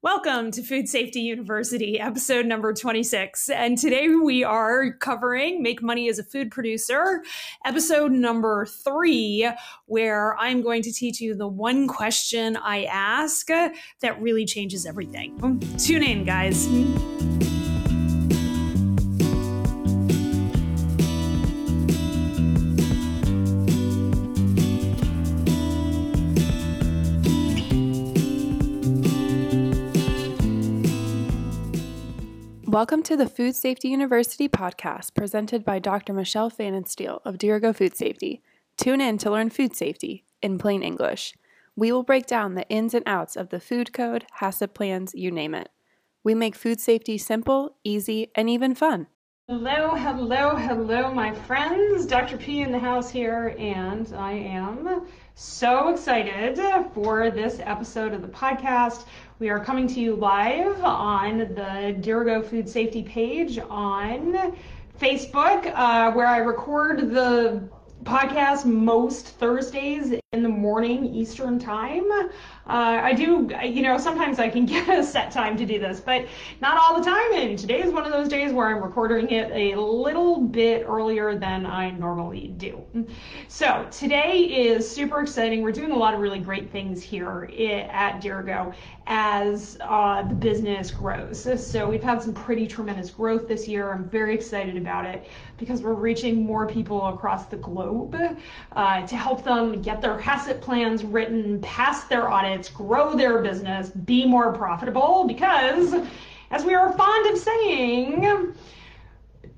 Welcome to Food Safety University, episode number 26. And today we are covering Make Money as a Food Producer, episode number three, where I'm going to teach you the one question I ask that really changes everything. Tune in, guys. Welcome to the Food Safety University podcast presented by Dr. Michelle Pfannenstiel of Dirigo Food Safety. Tune in to learn food safety in plain English. We will break down the ins and outs of the food code, HACCP plans, you name it. We make food safety simple, easy, and even fun. Hello, hello, hello, my friends. Dr. P in the house here, and I am so excited for this episode of the podcast. We are coming to you live on the Dirigo Food Safety page on Facebook, uh, where I record the podcast most Thursdays in the morning Eastern time. Uh, I do, you know, sometimes I can get a set time to do this, but not all the time. And today is one of those days where I'm recording it a little bit earlier than I normally do. So today is super exciting. We're doing a lot of really great things here at Dirigo as uh, the business grows. So we've had some pretty tremendous growth this year. I'm very excited about it because we're reaching more people across the globe uh, to help them get their HACCP plans written, pass their audits, grow their business, be more profitable. Because, as we are fond of saying,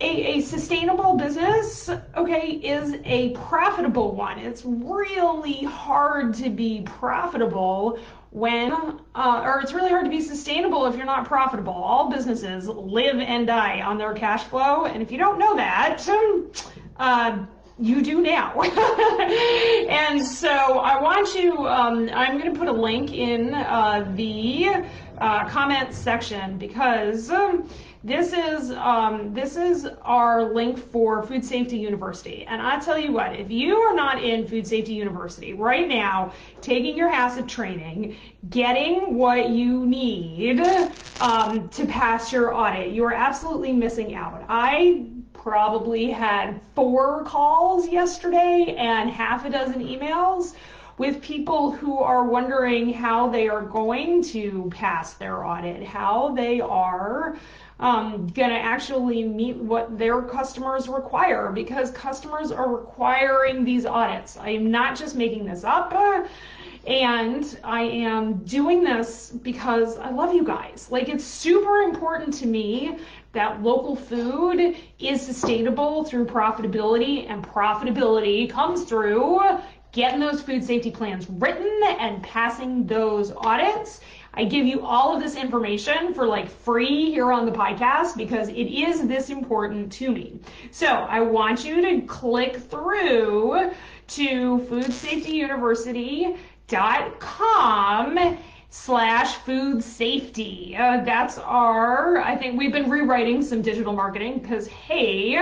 a, a, sustainable business, okay, is a profitable one. It's really hard to be profitable when, uh, or it's really hard to be sustainable if you're not profitable. All businesses live and die on their cash flow. And if you don't know that, uh, you do now. and so I want you, um, I'm going to put a link in uh, the uh, comments section because um, this is um, this is our link for Food Safety University. And I tell you what, if you are not in Food Safety University right now, taking your HACCP training, getting what you need um, to pass your audit, you are absolutely missing out. I probably had four calls yesterday and half a dozen emails with people who are wondering how they are going to pass their audit, how they are um, going to actually meet what their customers require because customers are requiring these audits. I am not just making this up. and I am doing this because I love you guys. Like, it's super important to me that local food is sustainable through profitability, and profitability comes through getting those food safety plans written and passing those audits. I give you all of this information for like free here on the podcast because it is this important to me. So I want you to click through to foodsafetyuniversity.com slash food safety. Uh, that's our, I think we've been rewriting some digital marketing because, hey,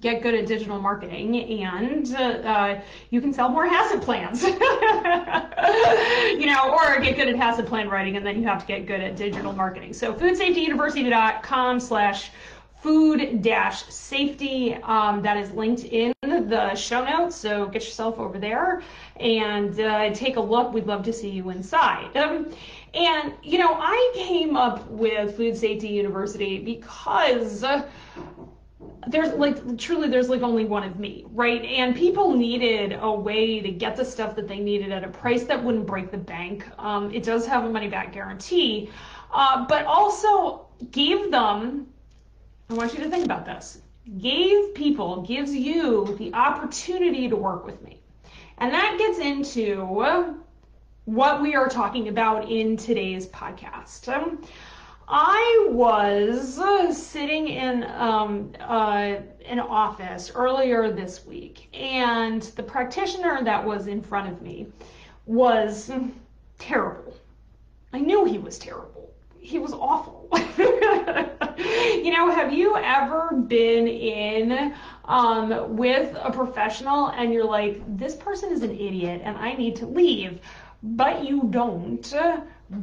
get good at digital marketing and uh, uh, you can sell more HACCP plans. you know, or get good at HACCP plan writing and then you have to get good at digital marketing. So foodsafetyuniversity.com slash food dash safety um, that is linked in the show notes so get yourself over there and uh, take a look. We'd love to see you inside. Um, and you know i came up with food safety university because there's like truly there's like only one of me right? And people needed a way to get the stuff that they needed at a price that wouldn't break the bank. Um, it does have a money back guarantee uh, but also gave them I want you to think about this. Gave people gives you the opportunity to work with me. And that gets into what we are talking about in today's podcast. Um, I was sitting in um, uh, an office earlier this week, and the practitioner that was in front of me was terrible. I knew he was terrible. He was awful. you know, have you ever been in um, with a professional and you're like, this person is an idiot and I need to leave, but you don't,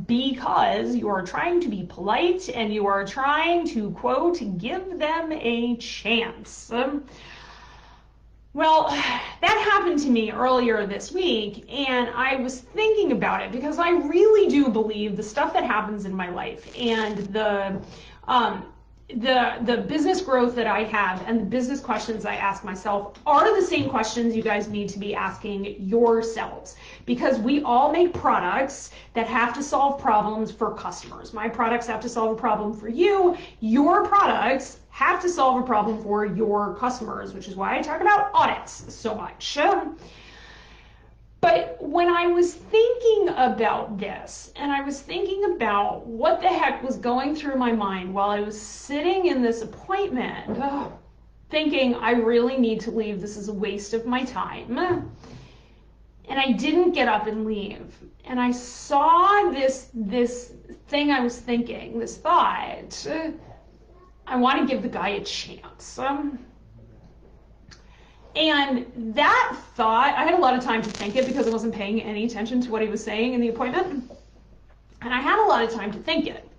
because you are trying to be polite and you are trying to, quote, give them a chance. Well, that happened to me earlier this week, and I was thinking about it because I really do believe the stuff that happens in my life and the um, the the business growth that I have and the business questions I ask myself are the same questions you guys need to be asking yourselves because we all make products that have to solve problems for customers. My products have to solve a problem for you. Your products have to solve a problem for your customers, which is why I talk about audits so much. But when I was thinking about this, and I was thinking about what the heck was going through my mind while I was sitting in this appointment, thinking I really need to leave, this is a waste of my time. And I didn't get up and leave. And I saw this this thing I was thinking, this thought. I want to give the guy a chance. Um, and that thought, I had a lot of time to think it because I wasn't paying any attention to what he was saying in the appointment. And I had a lot of time to think it.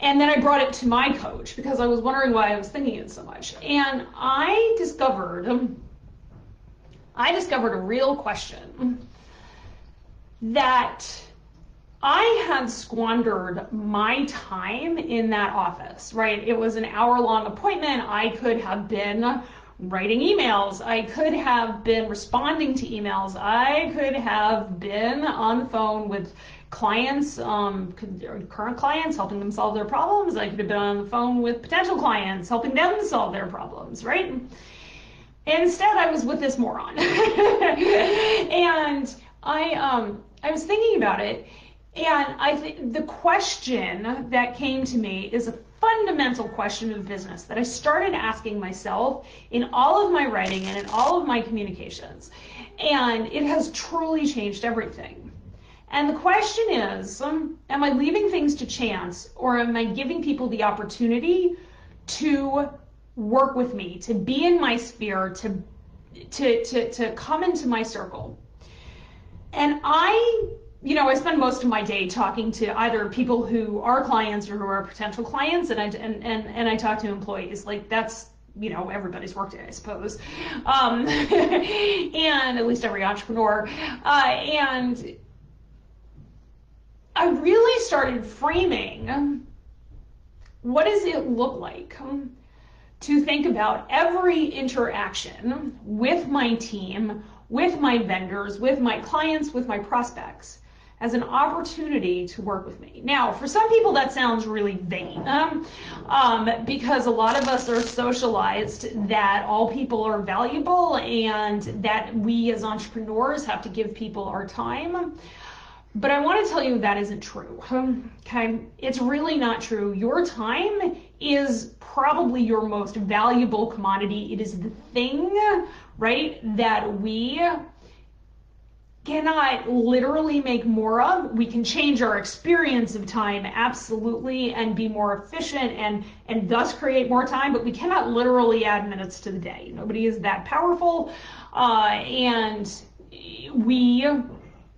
And then I brought it to my coach because I was wondering why I was thinking it so much. And I discovered, I discovered a real question that I had squandered my time in that office, right? It was an hour long appointment. I could have been writing emails. I could have been responding to emails. I could have been on the phone with clients, um, current clients, helping them solve their problems. I could have been on the phone with potential clients, helping them solve their problems, right? Instead, I was with this moron. and I, um, I was thinking about it, and I think the question that came to me is a fundamental question of business that I started asking myself in all of my writing and in all of my communications. And it has truly changed everything. And the question is um, Am I leaving things to chance or am I giving people the opportunity to work with me, to be in my sphere, to, to, to, to come into my circle? And I you know, I spend most of my day talking to either people who are clients or who are potential clients, and I and and, and I talk to employees. Like that's you know everybody's workday, I suppose, um, and at least every entrepreneur. Uh, and I really started framing what does it look like to think about every interaction with my team, with my vendors, with my clients, with my prospects as an opportunity to work with me. Now, for some people, that sounds really vain um, um, because a lot of us are socialized that all people are valuable and that we as entrepreneurs have to give people our time. But I want to tell you that isn't true. Okay, it's really not true. Your time is probably your most valuable commodity. It is the thing, right, that we cannot literally make more of. We can change our experience of time absolutely and be more efficient and and thus create more time, but we cannot literally add minutes to the day. Nobody is that powerful, uh, and we.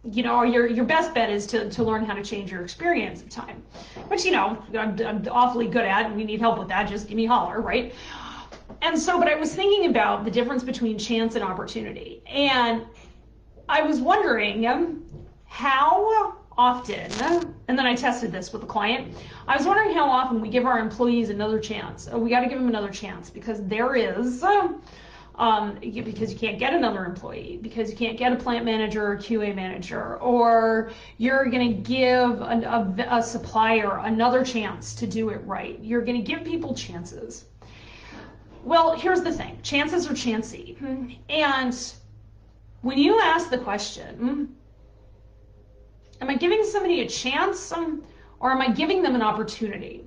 You know, your your best bet is to, to learn how to change your experience of time, which you know I'm, I'm awfully good at. And we need help with that. Just give me holler, right? And so, but I was thinking about the difference between chance and opportunity, and I was wondering how often, and then I tested this with a client. I was wondering how often we give our employees another chance. Oh, we got to give them another chance because there is, um, because you can't get another employee, because you can't get a plant manager or QA manager, or you're going to give a, a, a supplier another chance to do it right. You're going to give people chances. Well, here's the thing chances are chancy. And when you ask the question, am I giving somebody a chance um, or am I giving them an opportunity?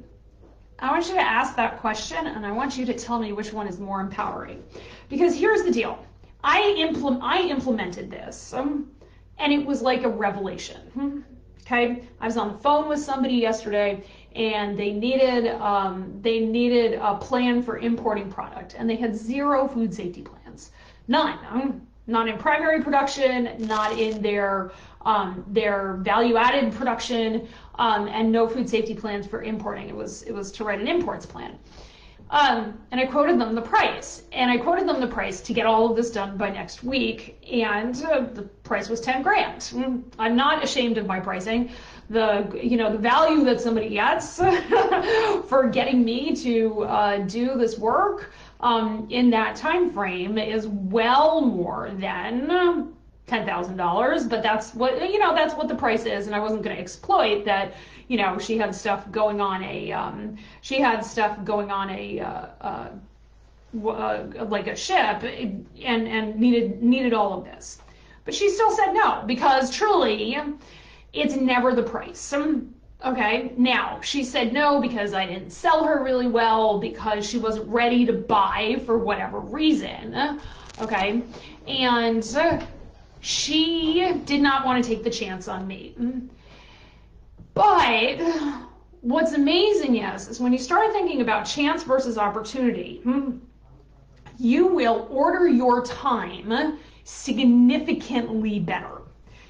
I want you to ask that question and I want you to tell me which one is more empowering. Because here's the deal I, impl- I implemented this um, and it was like a revelation. Okay, I was on the phone with somebody yesterday and they needed um, they needed a plan for importing product and they had zero food safety plans, none. Not in primary production, not in their um, their value added production, um, and no food safety plans for importing. It was, it was to write an imports plan. Um, and I quoted them the price, and I quoted them the price to get all of this done by next week, and uh, the price was 10 grand. Mm, I'm not ashamed of my pricing. The you know the value that somebody gets for getting me to uh, do this work um, in that time frame is well more than thousand dollars. But that's what you know that's what the price is, and I wasn't going to exploit that you know, she had stuff going on a, um, she had stuff going on a, uh, uh, uh, like a ship and, and needed, needed all of this. But she still said no, because truly, it's never the price. Okay, now she said no because I didn't sell her really well, because she wasn't ready to buy for whatever reason. Okay, and she did not want to take the chance on me. But what's amazing is, is when you start thinking about chance versus opportunity, you will order your time significantly better.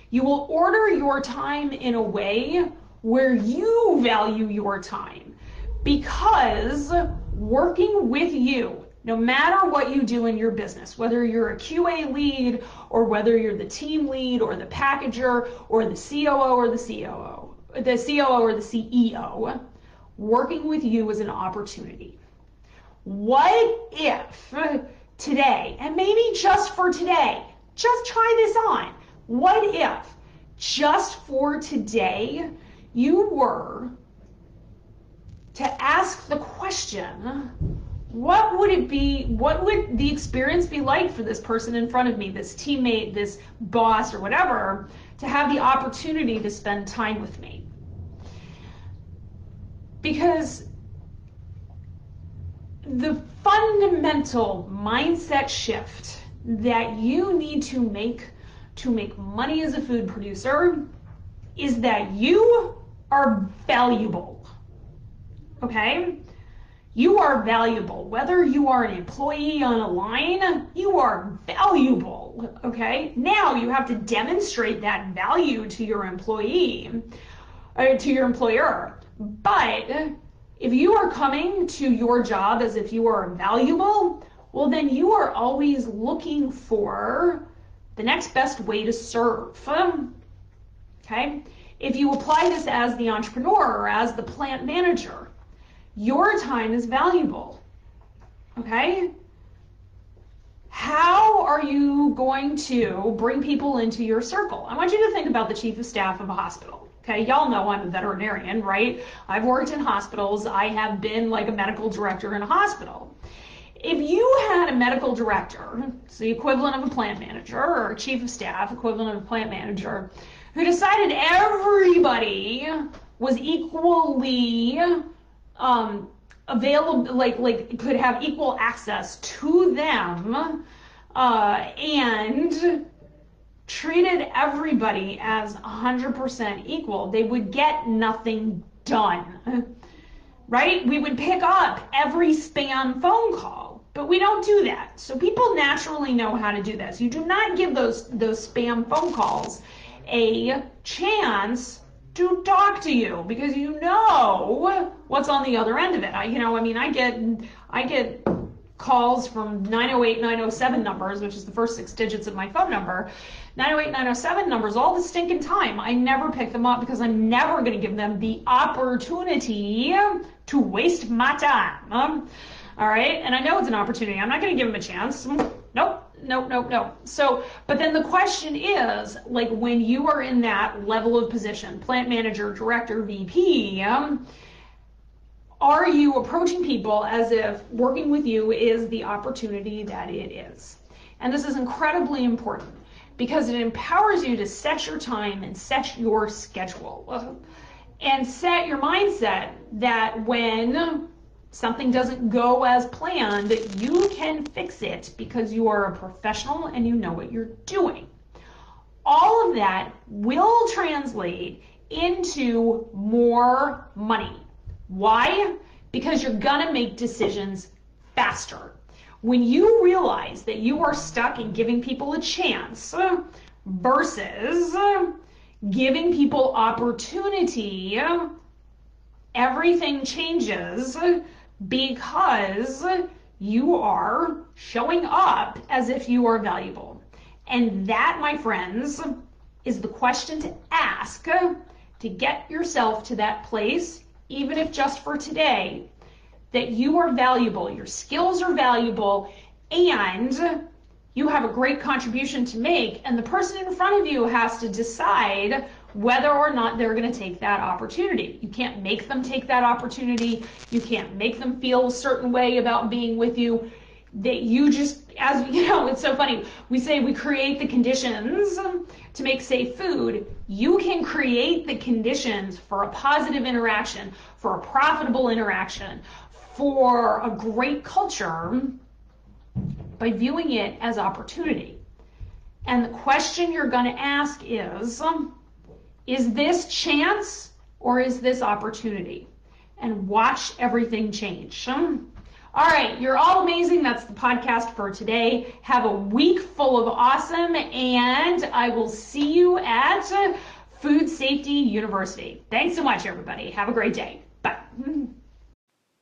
You will order your time in a way where you value your time because working with you, no matter what you do in your business, whether you're a QA lead or whether you're the team lead or the packager or the COO or the COO, the COO or the CEO, working with you is an opportunity. What if today, and maybe just for today, just try this on. What if just for today you were to ask the question, what would it be, what would the experience be like for this person in front of me, this teammate, this boss, or whatever, to have the opportunity to spend time with me? because the fundamental mindset shift that you need to make to make money as a food producer is that you are valuable. Okay? You are valuable. Whether you are an employee on a line, you are valuable. Okay? Now you have to demonstrate that value to your employee, uh, to your employer. But if you are coming to your job as if you are valuable, well, then you are always looking for the next best way to serve. Okay? If you apply this as the entrepreneur or as the plant manager, your time is valuable. Okay? How are you going to bring people into your circle? I want you to think about the chief of staff of a hospital. Okay, y'all know I'm a veterinarian, right? I've worked in hospitals. I have been like a medical director in a hospital. If you had a medical director, it's the equivalent of a plant manager, or chief of staff, equivalent of a plant manager, who decided everybody was equally um, available, like like could have equal access to them, uh, and treated everybody as 100% equal, they would get nothing done. Right? We would pick up every spam phone call, but we don't do that. So people naturally know how to do this. You do not give those those spam phone calls a chance to talk to you because you know what's on the other end of it. I, you know, I mean, I get I get calls from 908 907 numbers, which is the first six digits of my phone number, 908 907 numbers all the stinking time. I never pick them up because I'm never going to give them the opportunity to waste my time. Um, all right. And I know it's an opportunity. I'm not going to give them a chance. Nope. Nope, nope, nope. So, but then the question is like when you are in that level of position, plant manager, director, VP, um, are you approaching people as if working with you is the opportunity that it is? And this is incredibly important because it empowers you to set your time and set your schedule and set your mindset that when something doesn't go as planned, you can fix it because you are a professional and you know what you're doing. All of that will translate into more money. Why? Because you're gonna make decisions faster. When you realize that you are stuck in giving people a chance versus giving people opportunity, everything changes because you are showing up as if you are valuable. And that, my friends, is the question to ask to get yourself to that place, even if just for today, that you are valuable, your skills are valuable, and you have a great contribution to make, and the person in front of you has to decide whether or not they're going to take that opportunity. You can't make them take that opportunity. You can't make them feel a certain way about being with you. That you just, as you know, it's so funny. We say we create the conditions to make safe food. You can create the conditions for a positive interaction, for a profitable interaction, for a great culture by viewing it as opportunity. And the question you're going to ask is Is this chance or is this opportunity? And watch everything change. All right, you're all amazing. That's the podcast for today. Have a week full of awesome, and I will see you at Food Safety University. Thanks so much, everybody. Have a great day. Bye.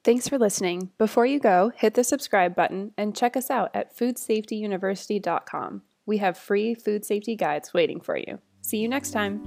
Thanks for listening. Before you go, hit the subscribe button and check us out at foodsafetyuniversity.com. We have free food safety guides waiting for you. See you next time.